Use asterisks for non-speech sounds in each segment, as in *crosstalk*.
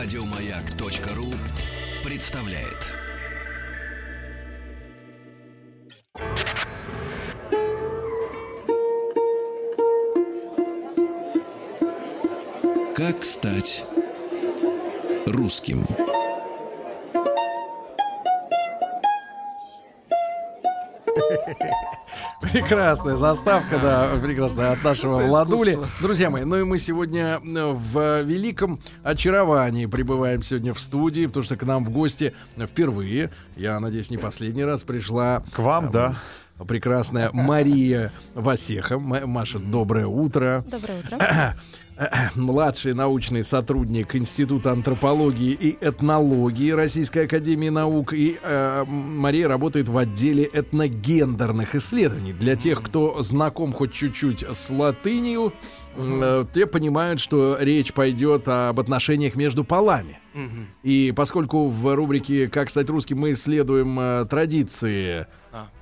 Радиомаяк.ру представляет. Как стать русским? Прекрасная заставка, да, прекрасная от нашего Владули. Друзья мои, ну и мы сегодня э, в великом очаровании пребываем сегодня в студии, потому что к нам в гости впервые, я надеюсь, не последний раз пришла. К вам, да. Прекрасная Мария Васеха. Маша, доброе утро. Доброе утро. *clears throat* *clears throat* *clears throat* младший научный сотрудник Института антропологии и этнологии Российской Академии Наук. И э, Мария работает в отделе этногендерных исследований. Для тех, кто знаком хоть чуть-чуть с латынью, э, те понимают, что речь пойдет об отношениях между полами. И поскольку в рубрике «Как стать русским» мы исследуем э, традиции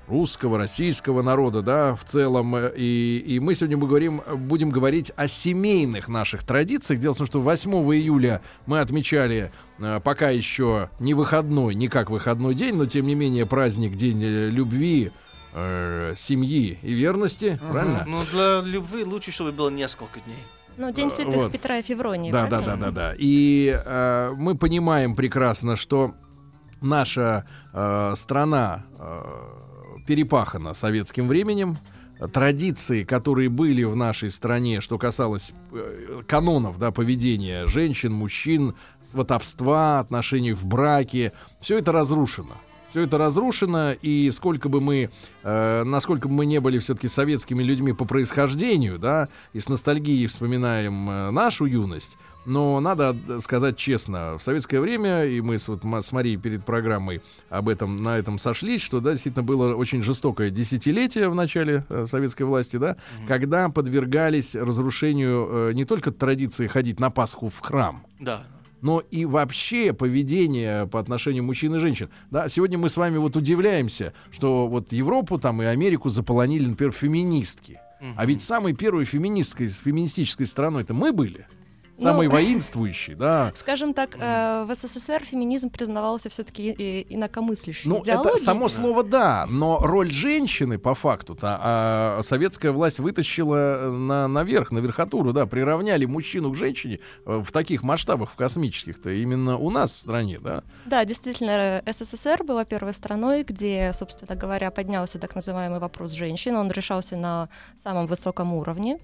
русского, российского народа, да, в целом. э, И, и мы сегодня мы говорим, будем говорить о семейных наших традициях. Дело в том, что 8 июля мы отмечали э, пока еще не выходной, не как выходной день, но тем не менее праздник День э, любви, э, семьи и верности, правильно? Ну, для любви лучше, чтобы было несколько дней. Ну, День святых вот. Петра и Февронии. Да, да, да, да, да. И э, мы понимаем прекрасно, что наша э, страна э, перепахана советским временем. Традиции, которые были в нашей стране, что касалось э, канонов да, поведения женщин, мужчин, сватовства, отношений в браке, все это разрушено. Все это разрушено, и сколько бы мы, э, насколько бы мы не были все-таки советскими людьми по происхождению, да, и с ностальгией вспоминаем э, нашу юность, но надо сказать честно, в советское время, и мы с, вот, с Марией перед программой об этом, на этом сошлись, что, да, действительно было очень жестокое десятилетие в начале э, советской власти, да, когда подвергались разрушению э, не только традиции ходить на Пасху в храм, Да. но и вообще поведение по отношению мужчин и женщин. Да, сегодня мы с вами вот удивляемся, что вот Европу там и Америку заполонили, например, феминистки. А ведь самой первой феминистской, феминистической страной это мы были. Самой Ну, воинствующей, да. Скажем так, э, в СССР феминизм признавался все-таки инакомыслящей Ну, идеологией. это само слово да, но роль женщины по факту-то а, советская власть вытащила на, наверх, на верхотуру, да, приравняли мужчину к женщине э, в таких масштабах, в космических-то, именно у нас в стране, да. Да, действительно, э, СССР была первой страной, где, собственно говоря, поднялся так называемый вопрос женщин. Он решался на самом высоком уровне.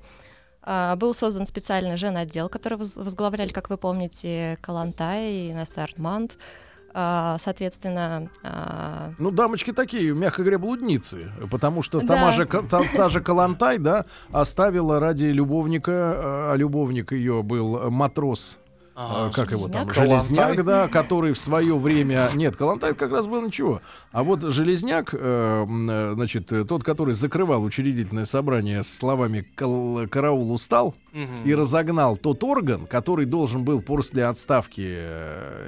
А, Был создан специальный женотдел, который воз- возглавляли, как вы помните, Калантай и Настя Артманд. А, Соответственно, а, Ну, дамочки такие, мягко говоря, блудницы. Потому что Да. та, же, та, та же Калантай, да, оставила ради любовника, а любовник ее был матрос. Э, как его там? Железняк. Железняк, да, который в свое время... Нет, Калантай как раз был ничего. А вот Железняк, э, э, значит, э, тот, который закрывал учредительное собрание с словами «Кал- «караул устал», Мгм. и разогнал тот орган, который должен был после отставки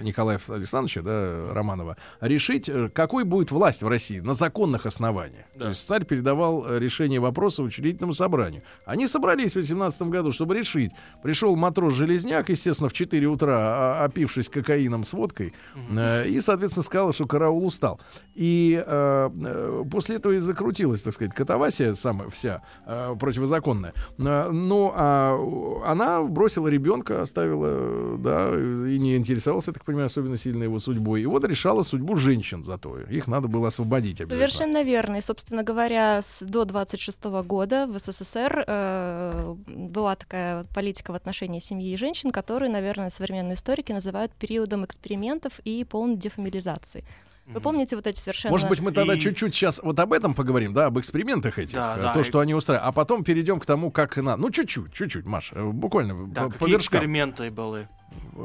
Николая Александровича да, Романова решить, какой будет власть в России на законных основаниях. Да. То есть царь передавал решение вопроса учредительному собранию. Они собрались в 18 году, чтобы решить. Пришел матрос Железняк, естественно, в 4 утра, а- опившись кокаином с водкой, э, и, соответственно, сказал, что караул устал. И э, э, после этого и закрутилась, так сказать, катавасия самая вся э, противозаконная. Э, Ну, а она бросила ребенка, оставила, да, и не интересовалась, я так понимаю, особенно сильно его судьбой. И вот решала судьбу женщин зато. Их надо было освободить обязательно. Совершенно верно. И, собственно говоря, с, до 26 года в СССР э, была такая политика в отношении семьи и женщин, которую, наверное, современные историки называют периодом экспериментов и полной дефамилизации. Вы помните вот эти совершенно... Может быть, мы тогда И- чуть-чуть сейчас вот об этом поговорим, да, об экспериментах этих, Да, э, да, то, и- что они устраивают. А потом перейдем к тому, как на, ну чуть-чуть, чуть-чуть, Маш, э, буквально Да, по, по какие вершкам. эксперименты были?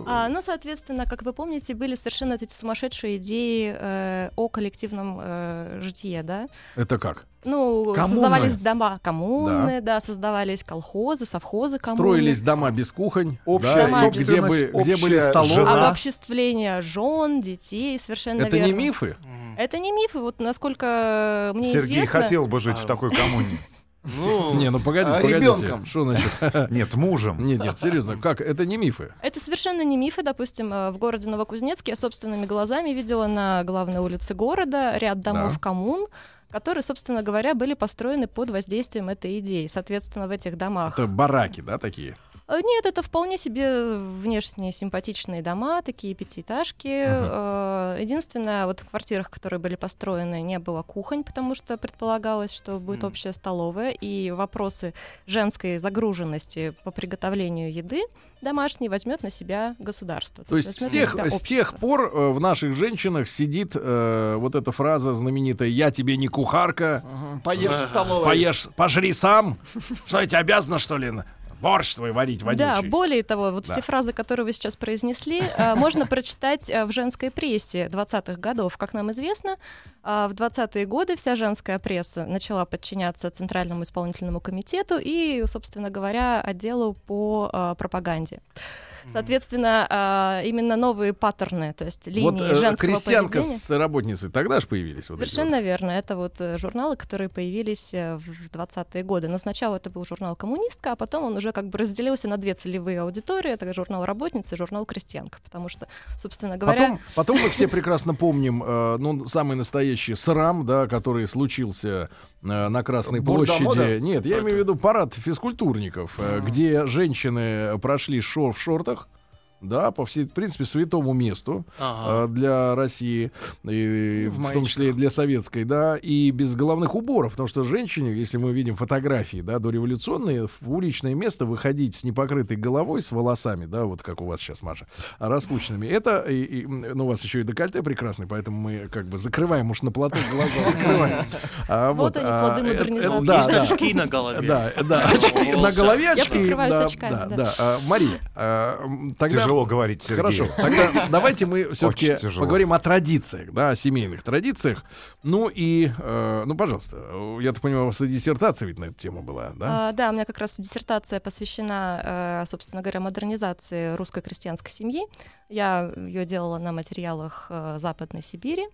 А, ну, соответственно, как вы помните, были совершенно эти сумасшедшие идеи э, о коллективном э, житье, да? Это как? Ну, Коммуны. создавались дома коммуны, да. создавались колхозы, совхозы, коммуны. Строились дома без кухонь, Общая да, где, собственность, бы, где были столовые. жена. Обобществление жен, детей, совершенно Это не верно. мифы? Мгм. Это не мифы, вот насколько мне Сергей известно. хотел бы жить А. в такой коммуне. *laughs* Ну, *laughs* Не, ну погодите, А, погодите. ребенком. Что значит? *laughs* Нет, мужем. *laughs* Нет, нет, серьезно, как? Это не мифы. Это совершенно не мифы. Допустим, э, в городе Новокузнецке я собственными глазами видела на главной улице города ряд домов Да. коммун, которые, собственно говоря, были построены под воздействием этой идеи. Соответственно, в этих домах... Это бараки, да, такие? Э, Нет, это вполне себе внешне симпатичные дома, такие пятиэтажки. Э, Единственное, вот в квартирах, которые были построены, не было кухонь, потому что предполагалось, что будет общая столовая, и вопросы женской загруженности по приготовлению еды домашней возьмет на себя государство. То есть с тех, с тех пор э, в наших женщинах сидит э, вот эта фраза знаменитая «Я тебе не кухарка, Ага, Поешь в столовой. поешь, пожри сам». *laughs* Что я тебе обязана, что ли, борщ твой варить водичий? Да, более того, вот Да. все фразы, которые вы сейчас произнесли, э, *laughs* можно прочитать э, в женской прессе 20-х годов. Как нам известно, э, в 20-е годы вся женская пресса начала подчиняться Центральному исполнительному комитету и, собственно говоря, отделу по пропаганде. Соответственно, э, именно новые паттерны, то есть линии Вот э, женского крестьянка поведения. с работницей тогда же появились. Вот Совершенно верно. Это вот э, журналы, которые появились э, в 20-е годы. Но сначала это был журнал «Коммунистка», а потом он уже как бы разделился на две целевые аудитории. Это журнал «Работница» и журнал «Крестьянка». Потому что, собственно вот. говоря... Потом, потом мы все прекрасно помним, э, ну, самый настоящий срам, да, который случился э, на Красной площади. мода? Нет, я имею в виду парад физкультурников, э, где женщины прошли шор в шортах, да, по всей, в принципе, святому месту. ага. э, для России, и, В в, том числе и для советской, да, и без головных уборов, потому что женщине, если мы видим фотографии, да, дореволюционные, в уличное место выходить с непокрытой головой, с волосами, да, вот как у вас сейчас, Маша, распущенными, это, и, и, ну, у вас еще и декольте прекрасный, поэтому мы как бы закрываем, уж на платок глаза закрываем. А, Вот они, а, плоды это- это- модернизации. да, Есть да. очки на голове. Да, да, очки, на голове Я очки. прикрываюсь да, очками, да. А, Мария, а, тогда Тяжело говорить, Сергей. Хорошо, тогда давайте мы все-таки поговорим о традициях, да, о семейных традициях. Ну и, э, ну, пожалуйста, э, я так понимаю, у вас и диссертация ведь на эту тему была, да? А, да, у меня как раз диссертация посвящена, э, собственно говоря, модернизации русской крестьянской семьи. Я ее делала на материалах э, Западной Сибири.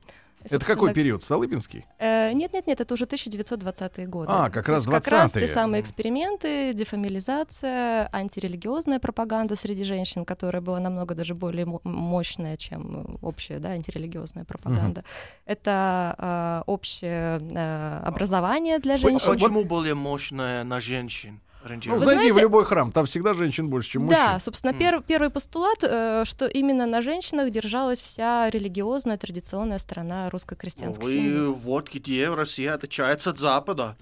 Это какой период? Столыпинский? Э, Нет, нет, нет, это уже 1920-е годы. А, как раз есть Как раз те 20-е. самые эксперименты, дефамилизация, антирелигиозная пропаганда среди женщин, которая была намного даже более мо- мощная, чем общая, да, антирелигиозная пропаганда. Это э, общее э, образование для женщин. а Почему более мощная на женщин? Ну, зайди в знаете- любой храм, там всегда женщин больше, чем Да, мужчин. собственно, М. пер- первый постулат, э, что именно на женщинах держалась вся религиозная традиционная сторона русской крестьянской семьи. Вы вот где Россия отличается от Запада.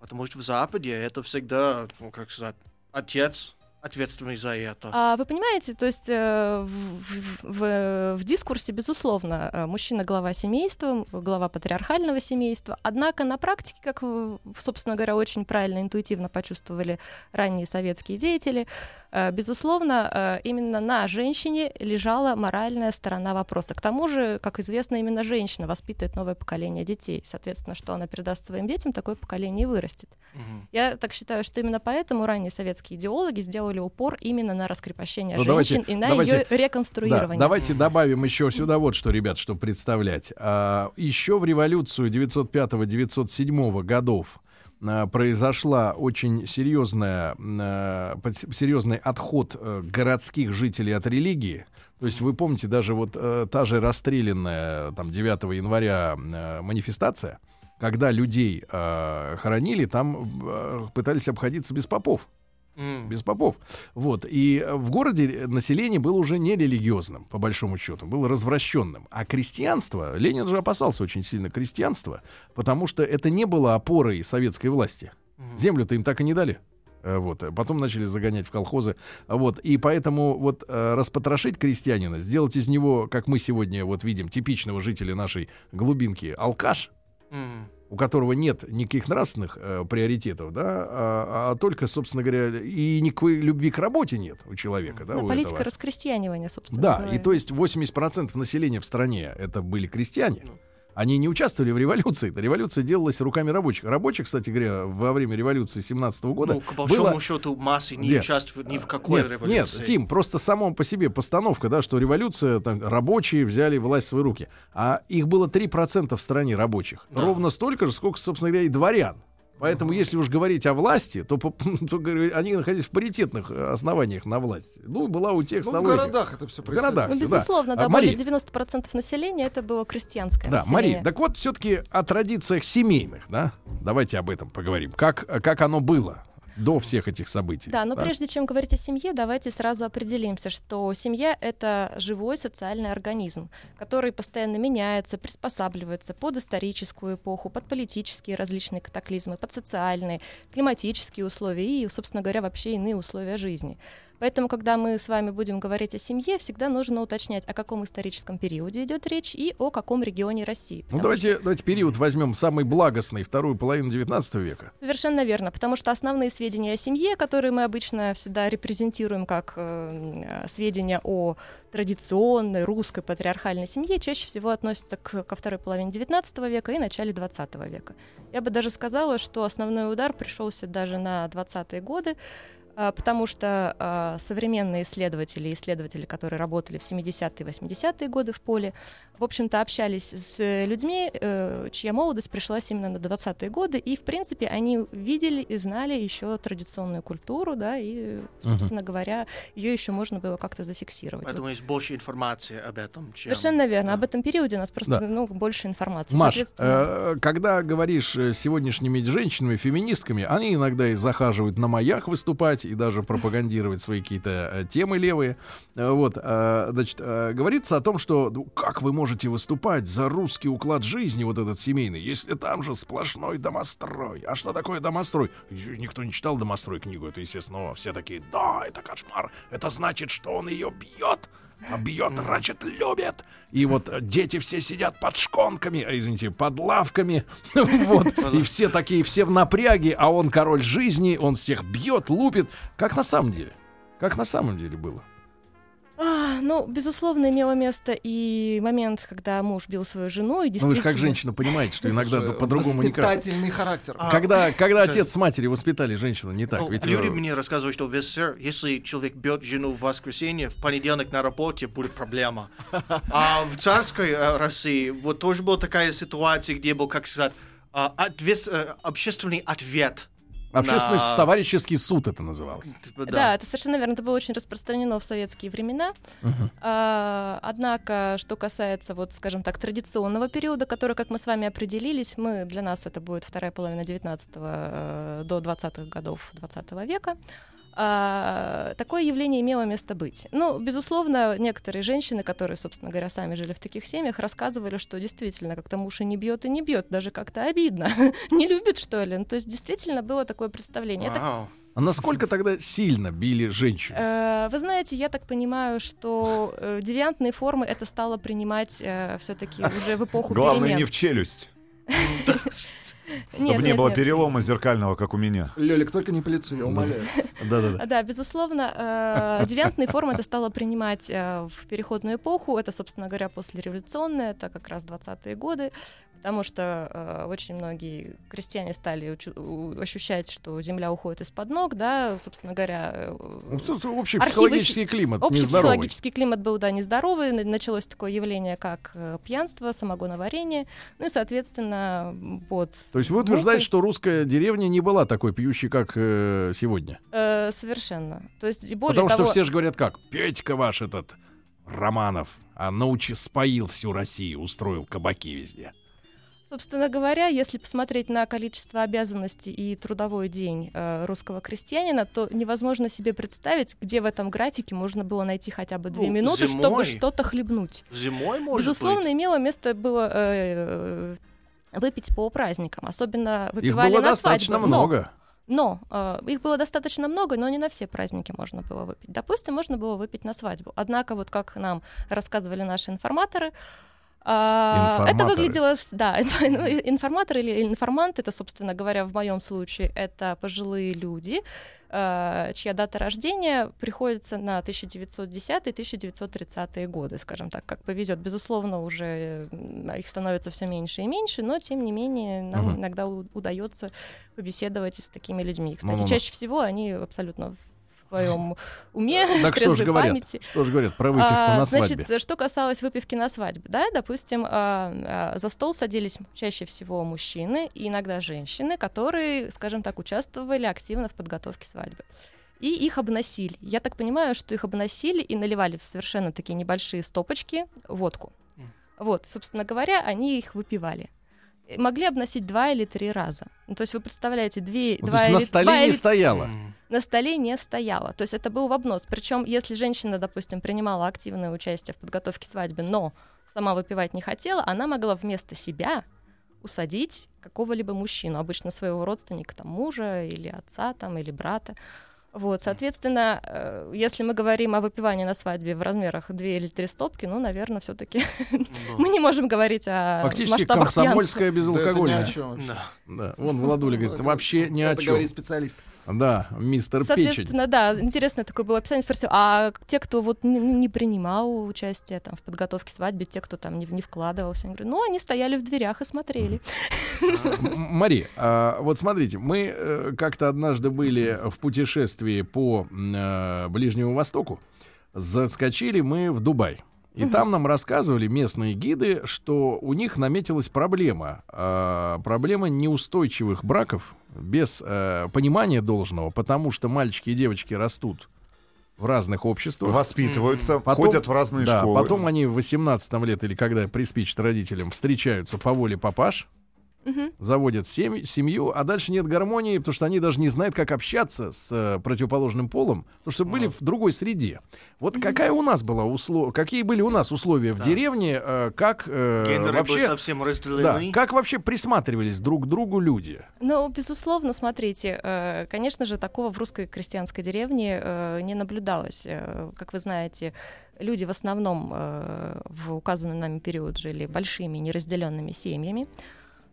Потому что в Западе это всегда, ну, как сказать, отец ответственный за это. А вы понимаете, то есть э, в, в- в дискурсе, безусловно, э, мужчина глава семейства, глава патриархального семейства. Однако на практике, как, собственно говоря, очень правильно, интуитивно почувствовали ранние советские деятели, безусловно, э, именно на женщине лежала моральная сторона вопроса. К тому же, как известно, именно женщина воспитывает новое поколение детей. Соответственно, что она передаст своим детям, такое поколение и вырастет. Мгм. Я так считаю, что именно поэтому ранние советские идеологи сделали упор именно на раскрепощение Ну, женщин давайте- и на давайте- ее Да, реконструирование. давайте добавим еще сюда вот что, ребят, что представлять. А, еще в революцию 905-907 годов произошла очень серьезная, под- серьезный отход э, городских жителей от религии. То есть вы помните, даже вот э, та же расстрелянная там 9 января э, манифестация, когда людей э, хоронили, там э, пытались обходиться без попов М. без попов. Вот. И э, в городе население было уже не религиозным, по большому счету, было развращенным. А крестьянство, Ленин же опасался очень сильно крестьянства, потому что это не было опорой советской власти. Мгм. Землю-то им так и не дали. Э, Вот. Потом начали загонять в колхозы. Вот. И поэтому вот э, распотрошить крестьянина, сделать из него, как мы сегодня вот видим, типичного жителя нашей глубинки, алкаш, М. у которого нет никаких нравственных э, приоритетов, да, а, а только, собственно говоря, и никакой любви к работе нет у человека, да, Ну, у политика этого. раскрестьянивания, собственно Да, говоря. и то есть 80% населения в стране это были крестьяне. Ну. Они не участвовали в революции. Эта революция делалась руками рабочих. Рабочих, кстати говоря, во время революции 17 года Ну, к большому было- счету, массы не Где? участвуют ни в какой нет, революции. Нет, Тим, просто само по себе постановка, да, что революция, там, рабочие взяли власть в свои руки. А их было 3% в стране рабочих. Да. Ровно столько же, сколько, собственно говоря, и дворян. Поэтому, если уж говорить о власти, то, по- *laughs* то говорю, они находились в паритетных э, основаниях на власть. Ну, была у тех, Ну, в городах это все В городах. Ну, да. безусловно, да, А, Мария. более 90% населения это было крестьянское Да, население. Мария, так вот, все-таки о традициях семейных, да? Давайте об этом поговорим. Как, как оно было до всех этих событий? Да, но прежде чем говорить о семье, давайте сразу определимся, что семья — это живой социальный организм, который постоянно меняется, приспосабливается под историческую эпоху, под политические различные катаклизмы, под социальные, климатические условия и, собственно говоря, вообще иные условия жизни. Поэтому, когда мы с вами будем говорить о семье, всегда нужно уточнять, о каком историческом периоде идет речь и о каком регионе России. Ну, давайте, давайте период возьмем самый благостный, вторую половину 19 века. Совершенно верно, потому что основные сведения о семье, которые мы обычно всегда репрезентируем как э, сведения о традиционной русской патриархальной семье, чаще всего относятся к, ко второй половине XIX века и начале XX века. Я бы даже сказала, что основной удар пришелся даже на 20-е годы, потому что а, современные исследователи, исследователи, которые работали в 70-е и 80-е годы в поле, в общем-то, общались с людьми, э, чья молодость пришлась именно на 20-е годы, и, в принципе, они видели и знали еще традиционную культуру, да, и, собственно говоря, ее еще можно было как-то зафиксировать. Поэтому есть больше информации об этом, чем... Совершенно верно. да. Об этом периоде у нас просто Да. ну, больше информации. Маш, Соответственно, э, когда говоришь э, с сегодняшними женщинами, феминистками, они иногда и захаживают на маях выступать и даже пропагандировать свои какие-то э, темы левые. Э, Вот, э, значит, говорится о том, что ну, как вы можете выступать за русский уклад жизни, вот этот семейный, если там же сплошной домострой. А что такое домострой? Никто не читал домострой книгу, это, естественно, все такие, да, это кошмар, это значит, что он ее бьет. А бьет, значит, любит. И вот э, дети все сидят под шконками, а, извините, под лавками. *laughs* Вот. И все такие, все в напряге, а он король жизни, он всех бьет, лупит. Как на самом деле? Как на самом деле было? А, ну, безусловно, имело место и момент, когда муж бил свою жену, и Ну, вы действительно... же как женщина понимаете, что иногда по-другому не кажется. Воспитательный характер. А, Когда, когда да. отец с матерью воспитали женщину, не так. Ну, Ведь, люди э, мне рассказывают, что в СССР, если человек бьет жену в воскресенье, в понедельник на работе будет проблема. А в царской э, России вот тоже была такая ситуация, где был, как сказать, а, отвес- э, общественный ответ. Общественный на- товарищеский суд это называлось. Типа, Да. это совершенно верно. Это было очень распространено в советские времена. А, однако, что касается, вот, скажем так, традиционного периода, который, как мы с вами определились, мы для нас это будет вторая половина 19 э, до 20-х годов 20 века. А, такое явление имело место быть. Ну, безусловно, некоторые женщины, которые, собственно говоря, сами жили в таких семьях, рассказывали, что действительно как-то муж и не бьет, и не бьет, даже как-то обидно. *laughs* не любит, что ли? Ну, то есть действительно было такое представление. Это Вау. А насколько тогда сильно били женщин? Э, Вы знаете, я так понимаю, что э, девиантные формы это стало принимать все-таки уже в эпоху Главное, перемен. не в челюсть. *laughs* Нет, Чтобы не было нет. перелома зеркального, как у меня. Лёлик, только не по лицу, я умоляю. *laughs* Да-да-да. А, Да, безусловно, э, девиантные формы это стало принимать э, в переходную эпоху. Это, собственно говоря, послереволюционное, это как раз 20-е годы, потому что э, очень многие крестьяне стали ощущать, что земля уходит из-под ног, да, собственно говоря, э, Ну, тут общий Архивы психологический климат Общий нездоровый. психологический климат был, да, нездоровый. Началось такое явление, как э, пьянство, самогоноварение. Ну и, соответственно, под... То есть вы утверждаете, что русская деревня не была такой пьющей, как э, сегодня? Э, совершенно. То есть, более Потому того... что все же говорят как? Петька ваш этот, Романов, а научи споил всю Россию, устроил кабаки везде. Собственно говоря, если посмотреть на количество обязанностей и трудовой день э, русского крестьянина, то невозможно себе представить, где в этом графике можно было найти хотя бы две Ну, минуты, чтобы зимой. что-то хлебнуть. Зимой, может Безусловно, быть? имело место было э, выпить по праздникам, особенно Их выпивали было на. Но- много. Но э, их было достаточно много, но не на все праздники можно было выпить. Допустим, можно было выпить на свадьбу. Однако, вот как нам рассказывали наши информаторы, а, это Информаторы. выглядело, да, *laughs* ну, и- информатор или информант, это, собственно говоря, в моем случае, это пожилые люди, чья дата рождения приходится на 1910-1930 годы, скажем так, как повезет. Безусловно, уже их становится все меньше и меньше, но тем не менее нам Мгм. иногда удается побеседовать с такими людьми. Кстати, Ну-ну-ну. чаще всего они абсолютно своем уме, Так в что говорят? памяти. Что же говорят про выпивку А, на значит, свадьбе? что касалось выпивки на свадьбе, да, допустим, а, а, за стол садились чаще всего мужчины и иногда женщины, которые, скажем так, участвовали активно в подготовке свадьбы. И их обносили. Я так понимаю, что их обносили и наливали в совершенно такие небольшие стопочки водку. Вот, собственно говоря, они их выпивали. Могли обносить два или три раза. Ну, то есть вы представляете, две, Ну, то два, есть на или, столе два не или стояло. На столе не стояло. То есть это был в обнос. Причем, если женщина, допустим, принимала активное участие в подготовке свадьбы, но сама выпивать не хотела, она могла вместо себя усадить какого-либо мужчину, обычно своего родственника, там, мужа или отца, там, или брата. Вот, соответственно, э, если мы говорим о выпивании на свадьбе в размерах две или три стопки, ну, наверное, все-таки мы не можем говорить о Фактически комсомольская Да это ни о безалкогольная. Да. Да. Вон Владуля говорит, вообще ни о Это чем. говорит специалист. Да, мистер Печень. Соответственно, да, интересное такое было описание. Спросил, а те, кто вот не, принимал участие там, в подготовке свадьбы, те, кто там не, не вкладывался, они говорят, ну, они стояли в дверях и смотрели. Мари, а, вот смотрите, мы э, как-то однажды были в путешествии по м, э, Ближнему Востоку. Заскочили мы в Дубай. И там нам рассказывали местные гиды, что у них наметилась проблема. а, проблема неустойчивых браков без э, понимания должного, потому что мальчики и девочки растут в разных обществах. Воспитываются, Потом- ходят в разные да, школы. потом они в 18 лет или когда приспичат родителям встречаются по воле папаш, Мгм. заводят семь- семью, а дальше нет гармонии, потому что они даже не знают, как общаться с э, противоположным полом, потому что были в другой среде. Вот какая у нас была услов... какие были у нас условия в Да. деревне, э, как э, Гендеры вообще, совсем да, разделены. как вообще присматривались друг к другу люди? Ну, безусловно, смотрите, э, конечно же, такого в русской крестьянской деревне э, не наблюдалось. Э, Как вы знаете, люди в основном э, в указанный нами период жили большими неразделенными семьями.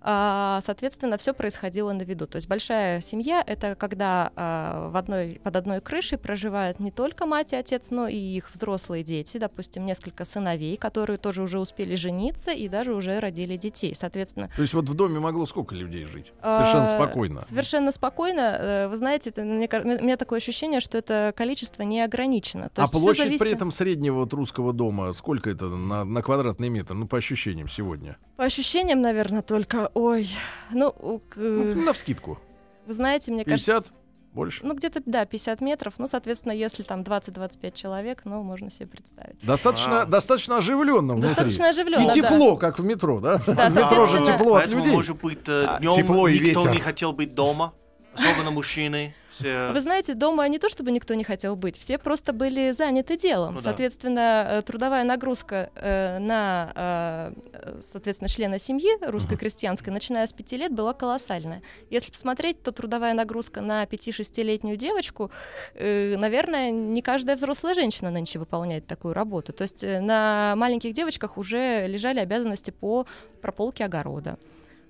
А, Соответственно, все происходило на виду. То есть большая семья — это когда а, в одной, под одной крышей проживают не только мать и отец, но и их взрослые дети, допустим, несколько сыновей, которые тоже уже успели жениться и даже уже родили детей. Соответственно, То есть вот в доме могло сколько людей жить? Совершенно а, спокойно. Совершенно спокойно. Э, Вы знаете, это, мне, у меня такое ощущение, что это количество не ограничено. То а площадь зависит- при этом среднего вот русского дома, сколько это на, на квадратный метр? Ну, по ощущениям сегодня. По ощущениям, наверное, только, ой, ну, Ну, на вскидку. вы знаете, мне 50? кажется... Больше? Ну, где-то, да, 50 метров. Ну, соответственно, если там 20-25 человек, ну, можно себе представить. Достаточно, Вау. достаточно оживленно внутри. Достаточно оживленно, И да. тепло, как в метро, да? Да, в метро же тепло от Поэтому, людей. может быть, э, А, днем тепло и никто ветер. не хотел быть дома, особенно мужчины. Все- Вы знаете, дома не то чтобы никто не хотел быть, все просто были заняты делом. Ну да. соответственно, э, трудовая нагрузка э, на, э, соответственно, члена семьи русской крестьянской, начиная с пяти лет, была колоссальная. Если посмотреть, то трудовая нагрузка на 5-6-летнюю девочку, э, наверное, не каждая взрослая женщина нынче выполняет такую работу. То есть э, на маленьких девочках уже лежали обязанности по прополке огорода,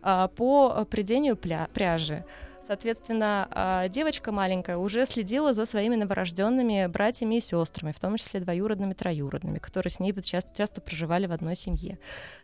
а, по придению пряжи. Соответственно, а, девочка маленькая уже следила за своими новорожденными братьями и сестрами, в том числе двоюродными, троюродными, которые с ней часто, часто проживали в одной семье.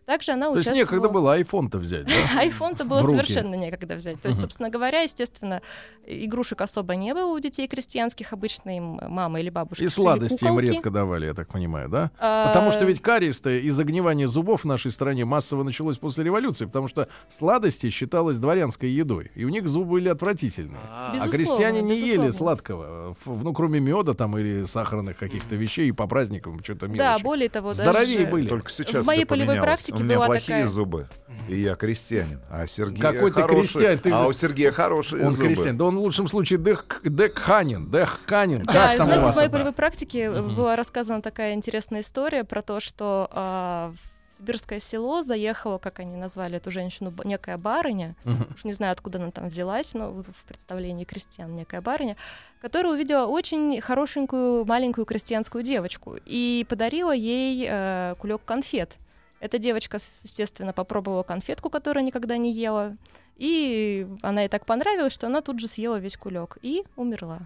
Также она То есть участвовала... некогда было айфон-то взять, да? *laughs* Айфон-то было совершенно некогда взять. То есть, собственно говоря, естественно, игрушек особо не было у детей крестьянских. Обычно им мама или бабушка И сладости им редко давали, я так понимаю, да? А, Потому что ведь кариес-то и загнивание зубов в нашей стране массово началось после революции, потому что сладости считалось дворянской едой, и у них зубы были отвратительные. А, А крестьяне не ели сладкого, ну, кроме меда там или сахарных каких-то вещей, и по праздникам что-то мелочи. Да, более того, Здоровее даже... были. Только сейчас В моей полевой поменялось. У меня была плохие такая- зубы, и я крестьянин. А Сергей Какой ты хороший. крестьянин, ты- А у Сергея хорошие Он зубы. крестьян. Да он в лучшем случае дек, декханин, дехканин. Да, Как знаете, в моей полевой практике э, была рассказана такая интересная история про то, что а, в сибирское село заехала, как они назвали эту женщину, некая барыня, Мгм. уж не знаю, откуда она там взялась, но в в представлении крестьян некая барыня, которая увидела очень хорошенькую маленькую крестьянскую девочку и подарила ей э, кулек конфет. Эта девочка, естественно, попробовала конфетку, которую никогда не ела, и она ей так понравилась, что она тут же съела весь кулек и умерла.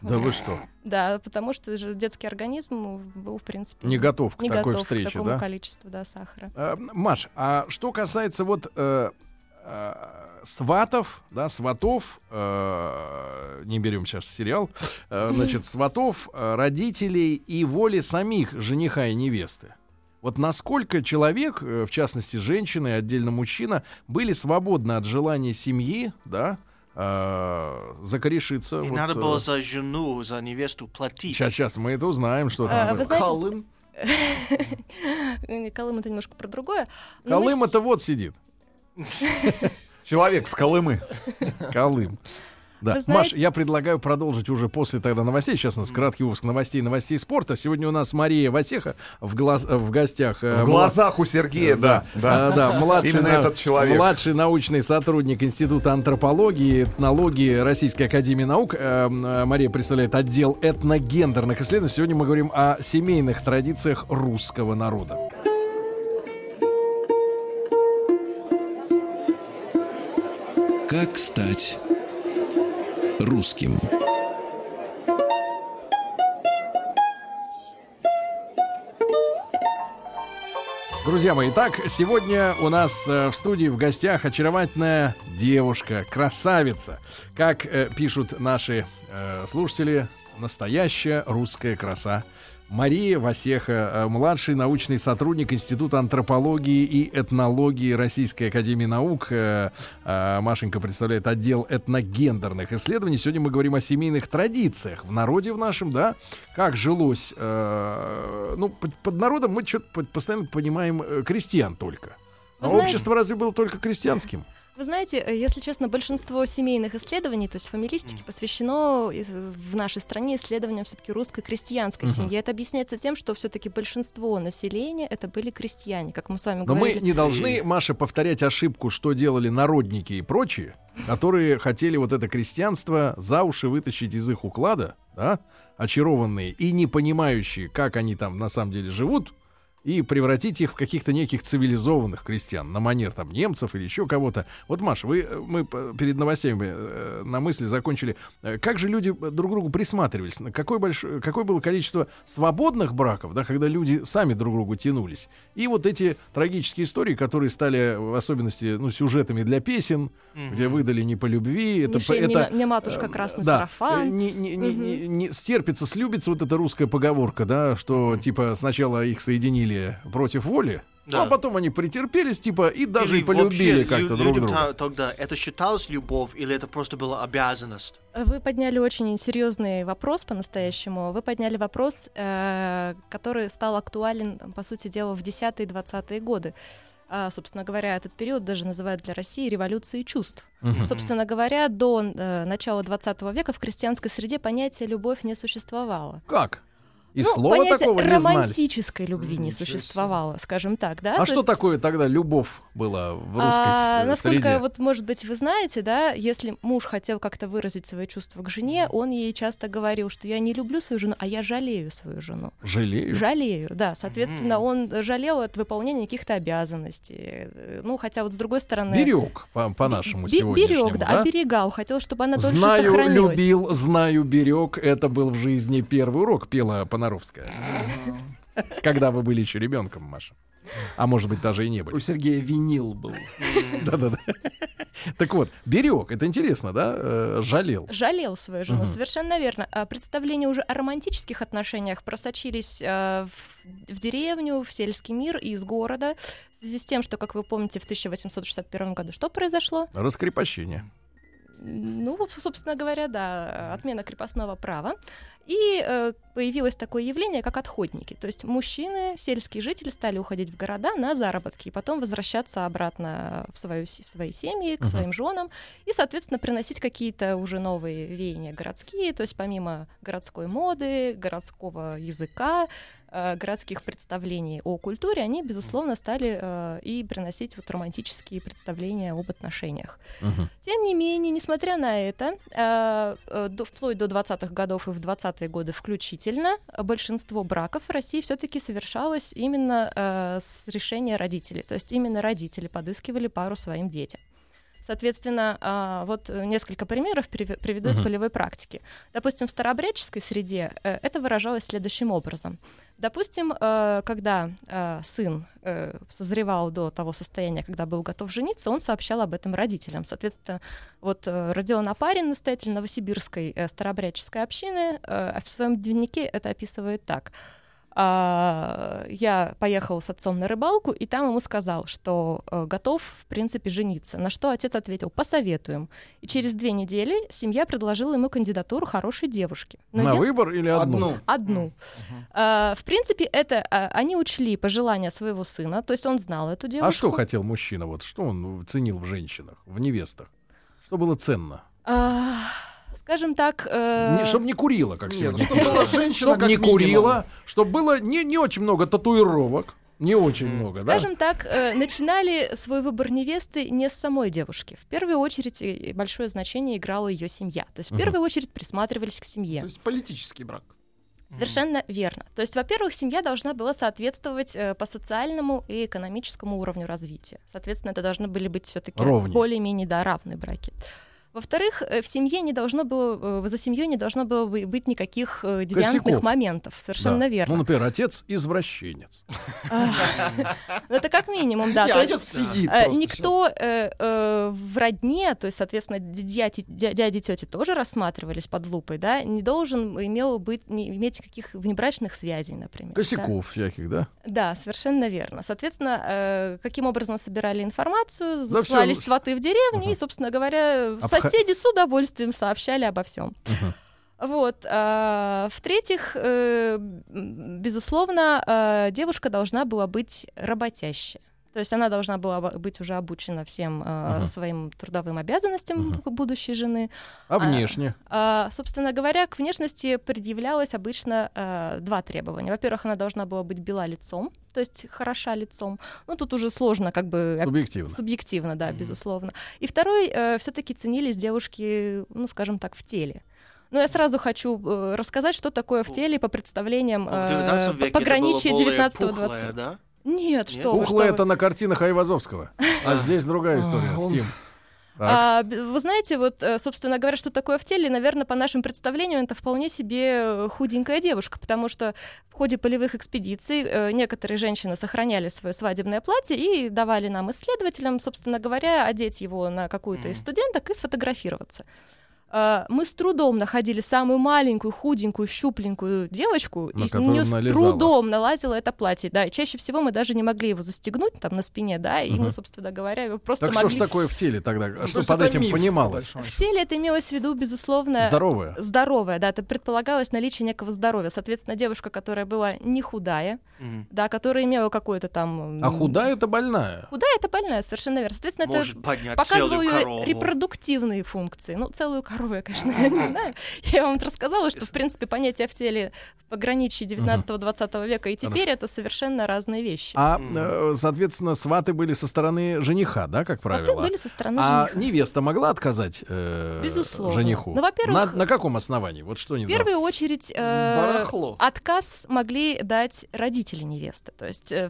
Да вы что? Да, потому что же детский организм был, в принципе, Не готов к не такой готов встрече, к такому да? количеству да, сахара. А, Маш, а что касается вот э, э, сватов, да, сватов, э, не берем сейчас сериал, э, значит, *laughs* сватов, э, родителей и воли самих жениха и невесты. Вот насколько человек, э, в частности женщина и отдельно мужчина, были свободны от желания семьи, да, э, закорешиться. И вот, надо э, было за жену, за невесту платить. Сейчас, сейчас, мы это узнаем, что там. вы было. знаете, Колым. Колым это немножко про другое. Колым это вот сидит. *laughs* Человек с Колымы. Колым. Да. Вы Маш, знаете- я предлагаю продолжить уже после тогда новостей. Сейчас у нас краткий выпуск новостей, новостей спорта. Сегодня у нас Мария Васеха в, глаз, э, в гостях. э, В глазах у Сергея, да. Да, да. да, младший, Именно на- этот человек. младший научный сотрудник Института антропологии и этнологии Российской Академии Наук. Э, Мария представляет отдел этногендерных исследований. Сегодня мы говорим о семейных традициях русского народа. Как стать русским? Друзья мои, итак, сегодня у нас э, в студии в гостях очаровательная девушка, красавица. Как э, пишут наши э, слушатели, настоящая русская краса. Мария Васеха, э, младший научный сотрудник Института антропологии и этнологии Российской Академии Наук. Э, э, Машенька представляет отдел этногендерных исследований. Сегодня мы говорим о семейных традициях в народе в нашем, да, как жилось. ну, под, народом мы что-то постоянно понимаем крестьян только. А знаете- общество разве было только крестьянским? Вы знаете, э, если честно, большинство семейных исследований, то есть фамилистики, посвящено в нашей стране исследованиям все-таки русской крестьянской Мгм. семьи. Это объясняется тем, что все-таки большинство населения это были крестьяне, как мы с вами Но мы говорили. не должны, Маша, повторять ошибку, что делали народники и прочие, которые хотели вот это крестьянство за уши вытащить из их уклада, да, очарованные и не понимающие, как они там на самом деле живут, и превратить их в каких-то неких цивилизованных крестьян, на манер там немцев или еще кого-то. Вот, Маша, вы, э, мы перед новостями э, на мысли закончили. Э, Как же люди друг к другу присматривались? На Какое, большое, какое было количество свободных браков, да, когда люди сами друг другу тянулись? И вот эти трагические истории, которые стали, в особенности, ну, сюжетами для песен, где выдали не по любви. Это, Не шей это, мне- мне матушка э, красный да, сарафан. э, Не, не, не, не- не стерпится, слюбится вот эта русская поговорка, да, что типа сначала их соединили против воли, Да. а потом они претерпелись, типа, и даже Или и полюбили как-то лю- друг друга. тогда это считалось любовь или это просто была обязанность? Вы подняли очень серьезный вопрос по-настоящему. Вы подняли вопрос, э, который стал актуален, по сути дела, в 10-е 20-е годы. А, собственно говоря, этот период даже называют для России революцией чувств. Мгм. Собственно говоря, до э, начала 20 века в крестьянской среде понятие любовь не существовало. Как? И ну, слова такого не знали. романтической любви не существовало, скажем так, да? А То что есть, такое тогда любовь была в русской а, насколько среде? вот, может быть, вы знаете, да, если муж хотел как-то выразить свои чувства к жене, он ей часто говорил, что я не люблю свою жену, а я жалею свою жену. Жалею. Жалею, да. Соответственно, Мгм. он жалел от выполнения каких-то обязанностей. Э, Ну, хотя вот с другой стороны... Берег, по, по сегодняшнему, берег, да, да? оберегал, хотел, чтобы она дольше Знаю, сохранилась. любил, знаю, берег. Это был в жизни первый урок, пела Понаровская. Когда вы были еще ребенком, Маша. А может быть, даже и не были. У Сергея винил был. Да-да-да. Так вот, берег, это интересно, да? Э, Жалел. Жалел свою жену, Мгм. совершенно верно. А представления уже о романтических отношениях просочились э, в, в деревню, в сельский мир и из города. В связи с тем, что, как вы помните, в 1861 году что произошло? Раскрепощение. Ну, собственно говоря, да, отмена крепостного права. И э, появилось такое явление, как отходники. То есть мужчины, сельские жители стали уходить в города на заработки и потом возвращаться обратно в, свою, в свои семьи, к Мгм. своим женам и, соответственно, приносить какие-то уже новые веяния городские. То есть помимо городской моды, городского языка, э, городских представлений о культуре, они, безусловно, стали э, и приносить вот романтические представления об отношениях. Мгм. Тем не менее, несмотря на это, э, э, до- вплоть до 20-х годов и в 20-е годы включительно, большинство браков в России все-таки совершалось именно э, с решения родителей. То есть именно родители подыскивали пару своим детям. Соответственно, а, вот э, несколько примеров приве- приведу из полевой практики. Допустим, в старообрядческой среде э, это выражалось следующим образом. Допустим, э, когда сын созревал до того состояния, когда был готов жениться, он сообщал об этом родителям. Соответственно, вот Родион Апарин, настоятель Новосибирской старообрядческой общины, в своем дневнике это описывает так. А, я поехал с отцом на рыбалку, и там ему сказал, что э, готов, в принципе, жениться. На что отец ответил, посоветуем. И через две недели семья предложила ему кандидатуру хорошей девушки. Но На единственное- выбор или одну? Одну. Одну. А, в принципе, это а, они учли пожелания своего сына, то есть он знал эту девушку. А что хотел мужчина? Вот что он ценил в женщинах, в невестах? Что было ценно? А, скажем так, э, чтобы не курила, как Нет, сегодня. чтобы была женщина, Чтобы как не курила, чтобы было не, не очень много татуировок. Не очень много, да? Скажем так, э, начинали свой выбор невесты не с самой девушки. В первую очередь э, большое значение играла ее семья. То есть в первую очередь присматривались к семье. То есть политический брак. Совершенно верно. То есть, во-первых, семья должна была соответствовать э, по социальному и экономическому уровню развития. Соответственно, это должны были быть все-таки более-менее да, равные браки. Во-вторых, э, в семье не должно было, э, за семьей не должно было бы- быть никаких э, девиантных Косяков. моментов. Совершенно Да. верно. Ну, например, отец извращенец. Ну, Это как минимум, да. И То отец есть никто в родне, то есть, соответственно, дяди, дя- дяди тети тоже рассматривались под лупой, да, не должен имел быть, не иметь каких внебрачных связей, например. Косяков всяких, да? Да, совершенно верно. Соответственно, каким образом собирали информацию, заслались сваты в деревне, Мгм. и, собственно говоря, Обха- соседи с удовольствием сообщали обо всем. Вот. а, В-третьих, э, безусловно, э, девушка должна была быть работящей. То есть она должна была бы- быть уже обучена всем э, Мгм. своим трудовым обязанностям Мгм. будущей жены. А внешне? А, собственно говоря, к внешности предъявлялось обычно э, два требования. Во-первых, она должна была быть бела лицом, то есть хороша лицом. Ну, тут уже сложно как бы... Субъективно. Субъективно, да, Мгм. безусловно. И второй, все-таки ценились девушки, ну, скажем так, в теле. Но я сразу хочу э, рассказать, что такое в теле по представлениям В э, 19 по- веке это пограничья было более 19-20. пухлое, да? Нет, Нет? что вы, Пухлое что это вы. на картинах Айвазовского. А здесь другая история. Стим. А, вы знаете, вот, э, собственно говоря, что такое в теле, наверное, по нашим представлениям, это вполне себе э, худенькая девушка, потому что в ходе полевых экспедиций э, некоторые женщины сохраняли свое свадебное платье и давали нам, исследователям, собственно говоря, одеть его на какую-то из студенток и сфотографироваться. А, Мы с трудом находили самую маленькую, худенькую, щупленькую девочку, На и нее с налезала. трудом налазила это платье. Да, и чаще всего мы даже не могли его застегнуть там на спине, да, и Мгм. мы, собственно говоря, его просто Так что могли ж такое в теле тогда? Ну, то Что под это этим миф, по понималось? в теле это имелось в виду, безусловно, Здоровое. здоровое, да, это предполагалось наличие некого здоровья. Соответственно, девушка, которая была не худая, Мгм. да, которая имела какое-то там... А худая это больная. Худая это больная, совершенно верно. Соответственно, это Может поднять показывало ее репродуктивные функции. Ну, целую корову *laughs* я, конечно, не знаю. Я вам рассказала, что, в принципе, понятие в теле пограничье 19-20 века и теперь это совершенно разные вещи. А, э, соответственно, сваты были со стороны жениха, да, как Сваты правило? были со стороны А жениха. невеста могла отказать э, Безусловно. жениху? Ну, во-первых, на, на каком основании? Вот что не В первую очередь э, Барахло. отказ могли дать родители невесты. То есть э,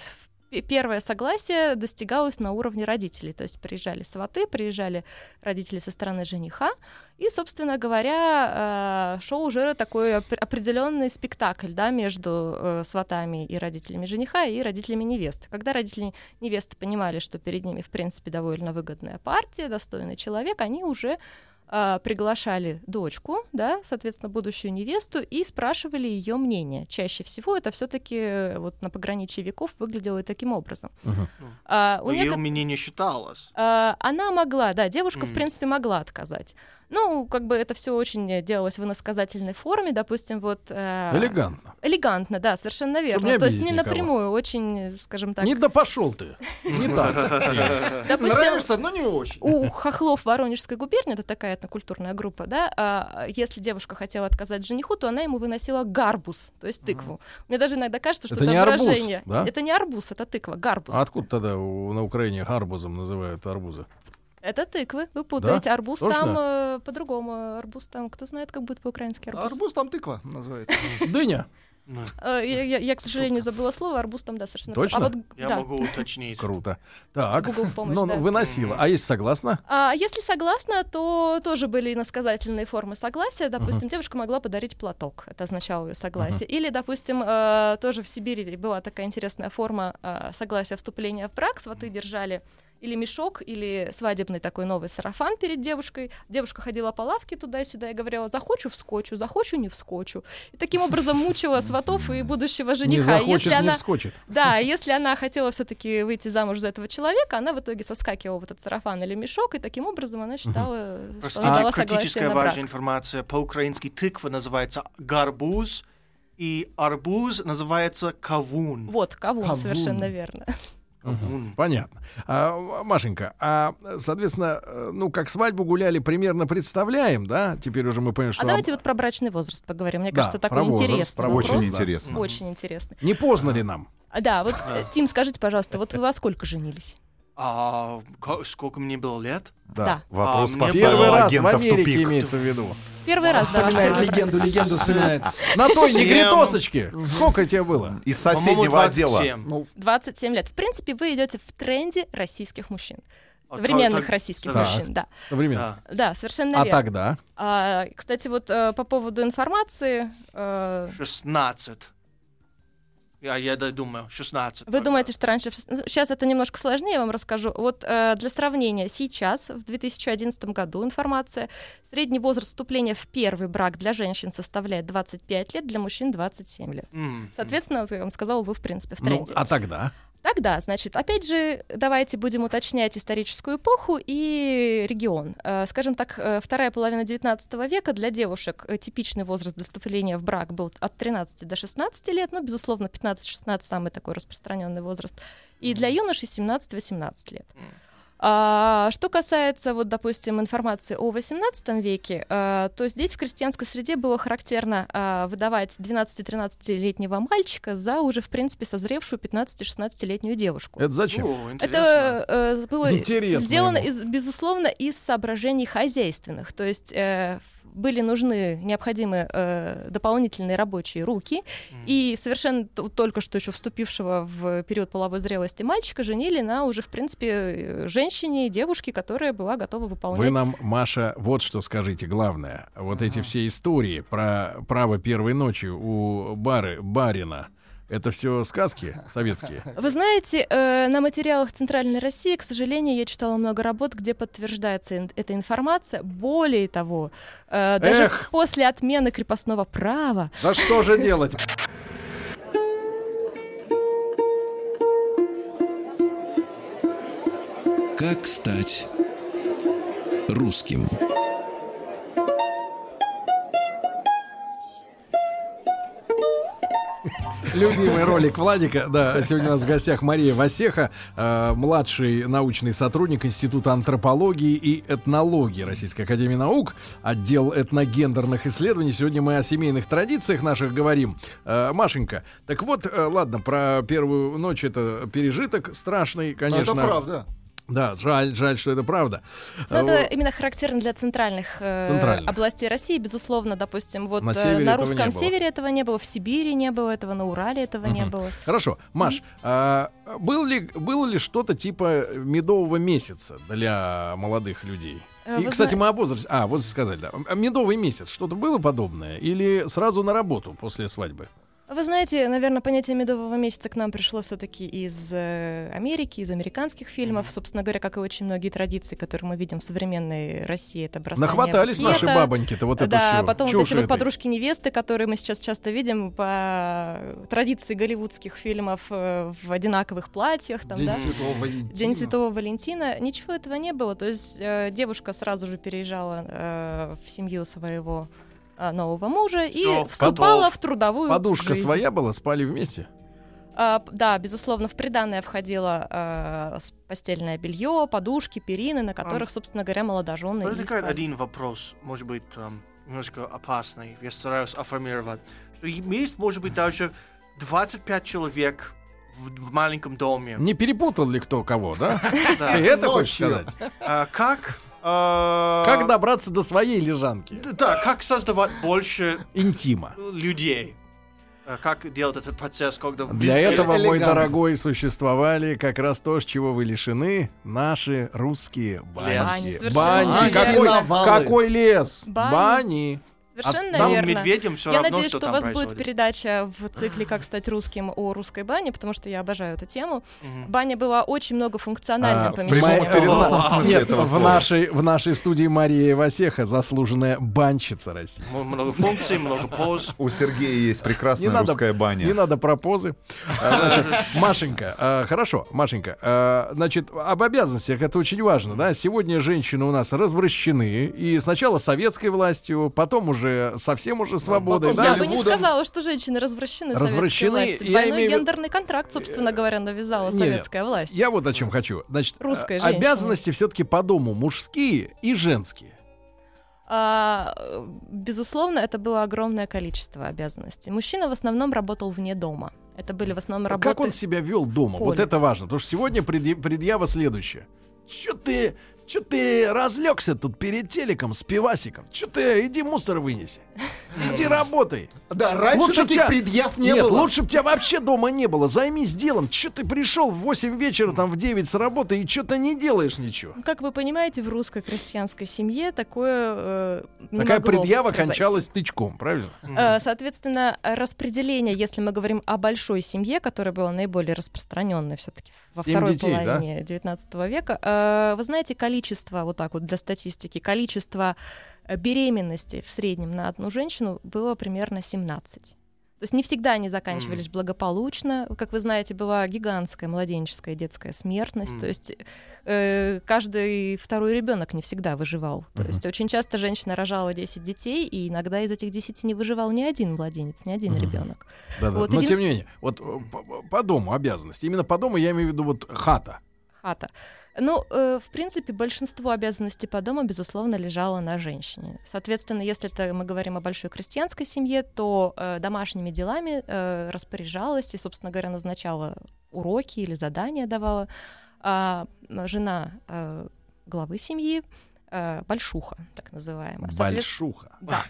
первое согласие достигалось на уровне родителей. То есть приезжали сваты, приезжали родители со стороны жениха, и, собственно говоря, э, шел уже такой оп- определенный спектакль да, между э, сватами и родителями жениха и родителями невесты. Когда родители невесты понимали, что перед ними, в принципе, довольно выгодная партия, достойный человек, они уже а, приглашали дочку, да, соответственно, будущую невесту, и спрашивали ее мнение. Чаще всего это все-таки вот на пограничье веков выглядело таким образом. Мгм. А, у Но ее мнение не считалось. а, она могла, да, девушка, в Мгм. принципе, могла отказать. Ну, как бы это все очень делалось в иносказательной форме, допустим, вот... э, Элегантно. Элегантно, да, совершенно верно. не То есть не никого. напрямую, очень, скажем так... Не да пошел ты. Не так. *laughs* Нравишься, но не очень. у хохлов Воронежской губернии, это такая этнокультурная группа, да, а, если девушка хотела отказать жениху, то она ему выносила гарбуз, то есть тыкву. Мне даже иногда кажется, что Это это, не арбуз, выражение. Это не арбуз, это тыква, гарбуз. А откуда тогда на Украине арбузом называют арбузы? Это тыквы, вы путаете. Арбуз Точно? там э, по-другому, арбуз там, кто знает, как будет по-украински арбуз. Арбуз там тыква называется. *laughs* Дыня. Э, Я, я- я, к сожалению, забыла слово, арбуз там, да, совершенно. Точно? А вот, Я да, могу уточнить. Круто. Так. Google помощь, ну, да. выносила. А если согласна? А если согласна, то тоже были иносказательные формы согласия. Допустим, девушка могла подарить платок, это означало ее согласие. Или, допустим, э, тоже в Сибири была такая интересная форма э, согласия вступления в брак. Сваты держали или мешок, или свадебный такой новый сарафан перед девушкой. Девушка ходила по лавке туда-сюда и говорила, захочу вскочу, захочу не вскочу. И таким образом мучила сватов и будущего Не жениха. захочет, если не она вскочит. да, если она хотела все-таки выйти замуж за этого человека, она в итоге соскакивала в этот сарафан или мешок, и таким образом она считала, что Простите, она дала критическая важная информация. По-украински тыква называется гарбуз, и арбуз называется кавун. Вот, кавун, Кавун. совершенно верно. Кавун. Понятно. А, Машенька, а, соответственно, э, ну, как свадьбу гуляли, примерно представляем, да? Теперь уже мы поняли, что... А давайте вот про брачный возраст поговорим. Мне Да, кажется, про такой возраст, интересный про вопрос. Очень интересно. Очень интересный. Не поздно ли нам? А, Да, вот, э, Тим, скажите, пожалуйста, вот вы во сколько женились? А сколько мне было лет? Да. Вопрос А, мне поставил Первый раз в Америке тупик. имеется в виду. Первый раз, да, Вспоминает легенду, легенду вспоминает. *laughs* На той негритосочке. Сколько тебе было? Из соседнего отдела. 27. Ну, 27 лет. В принципе, вы идете в тренде российских мужчин. А Современных российских так. мужчин, да. Современно. Да. Да, совершенно А верно. тогда? А, кстати, вот э, по поводу информации, э, 16. Я, я думаю, 16. вы думаете, что раньше... Сейчас это немножко сложнее, я вам расскажу. Вот э, для сравнения, сейчас, в 2011 году, информация, средний возраст вступления в первый брак для женщин составляет 25 лет, для мужчин 27 лет. М, Соответственно, вот я вам сказала, вы, в принципе, в Ну, тренде. а тогда? Тогда, значит, опять же, давайте будем уточнять историческую эпоху и регион. Э, Скажем так, э, вторая половина XIX века для девушек э, типичный возраст доступления в брак был от 13 до 16 лет, ну, безусловно, 15-16 самый такой распространенный возраст, и для юношей 17-18 лет. А, что касается, вот, допустим, информации о XVIII веке, э, то здесь в крестьянской среде было характерно э, выдавать 12-13-летнего мальчика за уже, в принципе, созревшую 15-16-летнюю девушку. Это зачем? О, интересно. Это э, было Интересно сделано, ему. из- безусловно, из соображений хозяйственных. То есть э, были нужны необходимые э, дополнительные рабочие руки, М. и совершенно только что еще вступившего в период половой зрелости мальчика женили на уже, в принципе, э, женщине, девушке, которая была готова выполнять. Вы нам, Маша, вот что скажите главное. Вот эти все истории про право первой ночи у бары, барина, это все сказки советские? Вы знаете, э, на материалах Центральной России, к сожалению, я читала много работ, где подтверждается ин- эта информация. Более того, э, даже Эх. после отмены крепостного права Да что же делать? Как стать русским? Любимый ролик Владика. Да, сегодня у нас в гостях Мария Васеха, э, младший научный сотрудник Института антропологии и этнологии Российской Академии Наук, отдел этногендерных исследований. Сегодня мы о семейных традициях наших говорим. Э, Машенька, так вот, э, ладно, про первую ночь это пережиток страшный, ну, конечно. это правда. Да, жаль, жаль, что это правда. Но Э, Ну, это именно характерно для центральных, э, Центральных. областей России, безусловно, допустим, вот На э, севере на этого русском не было. севере этого не было, в Сибири не было этого, на Урале этого не Мгм. было. Хорошо, Маш, а, был ли, было ли что-то типа медового месяца для молодых людей? Э, И, вы кстати, мы о возрасте... А, вот сказали, да. А Медовый месяц, что-то было подобное? Или сразу на работу после свадьбы? Вы знаете, наверное, понятие медового месяца к нам пришло все-таки из э, Америки, из американских фильмов. Собственно говоря, как и очень многие традиции, которые мы видим в современной России, это бросание Нахватались наши букета. бабоньки-то вот это да, всё. потом вот Чушь эти вот этой. подружки-невесты, которые мы сейчас часто видим по традиции голливудских фильмов э, в одинаковых платьях, там, День да? Святого Валентина. День Святого Валентина. Ничего этого не было. То есть э, девушка сразу же переезжала э, в семью своего э, нового мужа Всё, и вступала готов. в трудовую Подушка жизнь. своя была, спали вместе? А, да, безусловно, в приданное входило с- постельное белье, подушки, перины, на которых, собственно говоря, молодожены Возникает спали. один вопрос, может быть, эм, немножко опасный. Я стараюсь оформировать. Что есть, может быть, даже 25 человек в, в маленьком доме. Не перепутал ли кто кого, да? *laughs* Ты это хочешь сказать? А, Как... э, Как добраться до своей лежанки? Да, как создавать больше Интима. людей. э, как делать этот процесс, когда... Для этого, мой дорогой, существовали как раз то, чего вы лишены, наши русские бани. Бани, какой лес? Бани. Бани. Совершенно Нам, верно. медведям, все Я равно, надеюсь, что, что, у вас будет происходит. передача в *clears throat* цикле «Как стать русским» о русской бане, потому что я обожаю эту тему. Мгм. Баня была очень многофункциональным А, помещением. в переносном смысле Нет, этого в слова. нашей, в нашей студии Мария Васеха, заслуженная банщица России. Много функций, много поз. У Сергея есть прекрасная Не надо- русская баня. Не надо про позы. А, Машенька, а, хорошо, Машенька, а, значит, об обязанностях это очень важно, да? Сегодня женщины у нас развращены, и сначала советской властью, потом уже совсем уже свободой, потом да? Я бы не сказала, что женщины развращены, Развращены, Двойной имею гендерный контракт, собственно говоря, навязала Не, советская власть. Я вот о чем хочу. Значит, Русская а, женщина. обязанности все-таки по дому мужские и женские. А, э, безусловно, это было огромное количество обязанностей. Мужчина в основном работал вне дома. Это были в основном работы... Как он себя вел дома? Вот поле. это важно. Потому что сегодня предъя- предъява следующая. Че ты, че ты разлегся тут перед телеком с пивасиком? Че ты, иди мусор вынеси. Иди работай. Да, раньше Лучше таких тебя- предъяв не Нет, было. лучше бы тебя вообще дома не было. Займись делом. Че ты пришел в 8 вечера, там в 9 с работы и что-то не делаешь ничего? Как вы понимаете, в русской крестьянской семье такое э, не Такая могло предъява произойти. кончалась тычком, правильно? Э, Соответственно, распределение, если мы говорим о большой семье, которая была наиболее распространенной все-таки во второй детей, да? половине XIX века, э, вы знаете, количество, вот так вот для статистики, количество беременностей в среднем на одну женщину было примерно 17. То есть не всегда они заканчивались благополучно. Как вы знаете, была гигантская младенческая детская смертность. Мгм. То есть э, каждый второй ребенок не всегда выживал. То Мгм. есть очень часто женщина рожала 10 детей, и иногда из этих 10 не выживал ни один младенец, ни один Мгм. ребенок. Да-да. Вот Но един- тем не менее, вот э, по, по дому обязанности. Именно по дому я имею в виду вот хата. Хата. Ну, э, в принципе, большинство обязанностей по дому, безусловно, лежало на женщине. Соответственно, если это мы говорим о большой крестьянской семье, то э, домашними делами э, распоряжалась и, собственно говоря, назначала уроки или задания давала а, жена э, главы семьи, э, большуха, так называемая. Большуха. Да.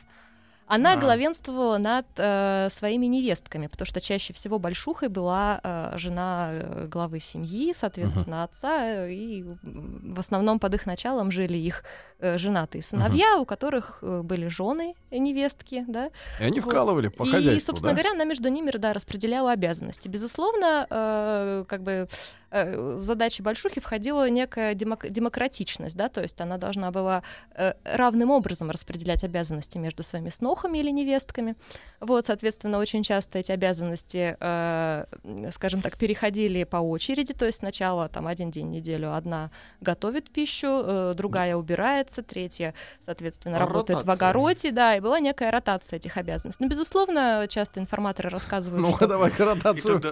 Она Ага. главенствовала над э, своими невестками, потому что чаще всего большухой была э, жена э, главы семьи, соответственно, отца, э, и в основном под их началом жили их э, женатые сыновья, у которых э, были жены невестки, да, И они Вот. вкалывали по и, хозяйству, собственно да? говоря, она между ними да, распределяла обязанности. Безусловно, э, как бы э, в задачи большухи входила некая демок- демократичность, да, то есть она должна была э, равным образом распределять обязанности между своими снохами или невестками. Вот, соответственно, очень часто эти обязанности, э, скажем так, переходили по очереди, то есть сначала там один день в неделю одна готовит пищу, э, другая убирается, третья, соответственно, работает в Ротация. огороде, да, и была некая ротация этих обязанностей. Но, безусловно, часто информаторы рассказывают, Ну-ка, что... давай ротацию.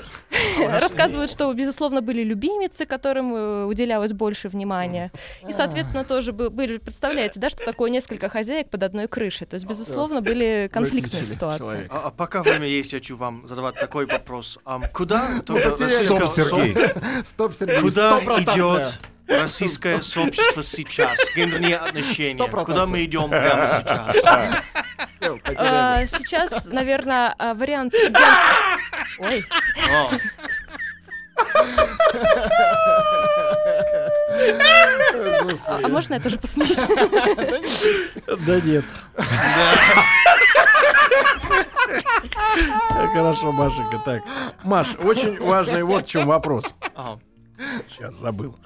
Рассказывают, что, безусловно, были любимицы, которым э, уделялось больше внимания. И, соответственно, тоже бы- были, представляете, да, что такое несколько хозяек под одной крышей. То есть, безусловно, были конфликтные ситуации. А, а пока время есть, я хочу вам задавать такой вопрос. Ам, куда. *laughs* Стоп, Сергей. Стоп, Сергей, Куда идет российское сообщество сейчас? Гендерные отношения. Куда мы идем прямо сейчас? *laughs* А, Сейчас, наверное, а, вариант... *laughs* Ой, а можно я тоже посмотреть? Да нет. Хорошо, Машенька. Так, Маш, очень важный вот в чем вопрос. Сейчас забыл.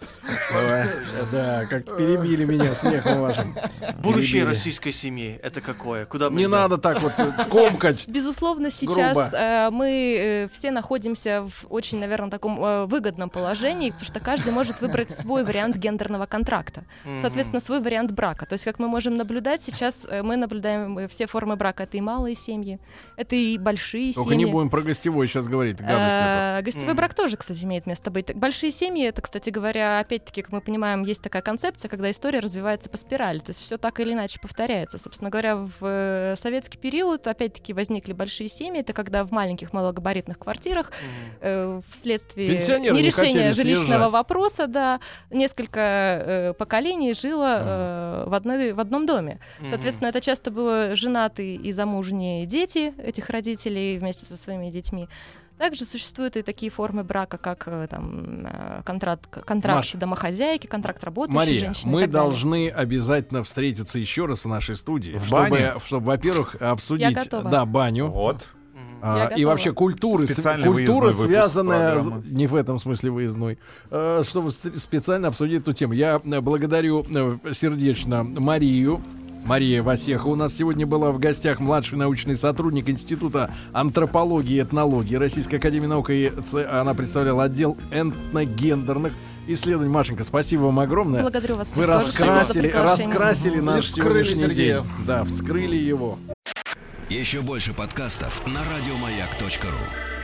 Да, как перебили меня смехом вашим. Будущее российской семьи это какое? Куда мы Не надо так вот э, комкать. Безусловно, сейчас э, мы э, все находимся в очень, наверное, таком выгодном положении, потому что каждый может выбрать свой вариант гендерного контракта, соответственно, свой вариант брака. То есть, как мы можем наблюдать, сейчас мы наблюдаем все формы брака. Это и малые семьи, это и большие Только семьи. не будем про гостевой сейчас говорить. Гостевой брак тоже, кстати, имеет место быть. Большие семьи семьи. Это, кстати говоря, опять-таки, как мы понимаем, есть такая концепция, когда история развивается по спирали. То есть все так или иначе повторяется. Собственно говоря, в э, советский период, опять-таки, возникли большие семьи. Это когда в маленьких малогабаритных квартирах э, вследствие Пенсионеры не нерешения хотели жилищного съезжать. вопроса, да, несколько э, поколений жило э, в, одной, в одном доме. Соответственно, это часто было женатые и замужние дети этих родителей вместе со своими детьми. Также существуют и такие формы брака, как э, там, э, контракт, контракт Маша. домохозяйки, контракт работающей Мария, женщины. мы должны обязательно встретиться еще раз в нашей студии, В чтобы, бане? чтобы, во-первых, обсудить, да, баню. Вот. А, и вообще культуры, культура связанная, программы. с- не в этом смысле выездной, э, чтобы специально обсудить эту тему. Я благодарю сердечно Марию. Мария Васеха у нас сегодня была в гостях младший научный сотрудник Института антропологии и этнологии Российской Академии Наук. И она представляла отдел этногендерных исследований. Машенька, спасибо вам огромное. Благодарю вас. Вы раскрасили, раскрасили наш вскрыли сегодняшний Сергея. день. Да, вскрыли его. Еще больше подкастов на радиомаяк.ру.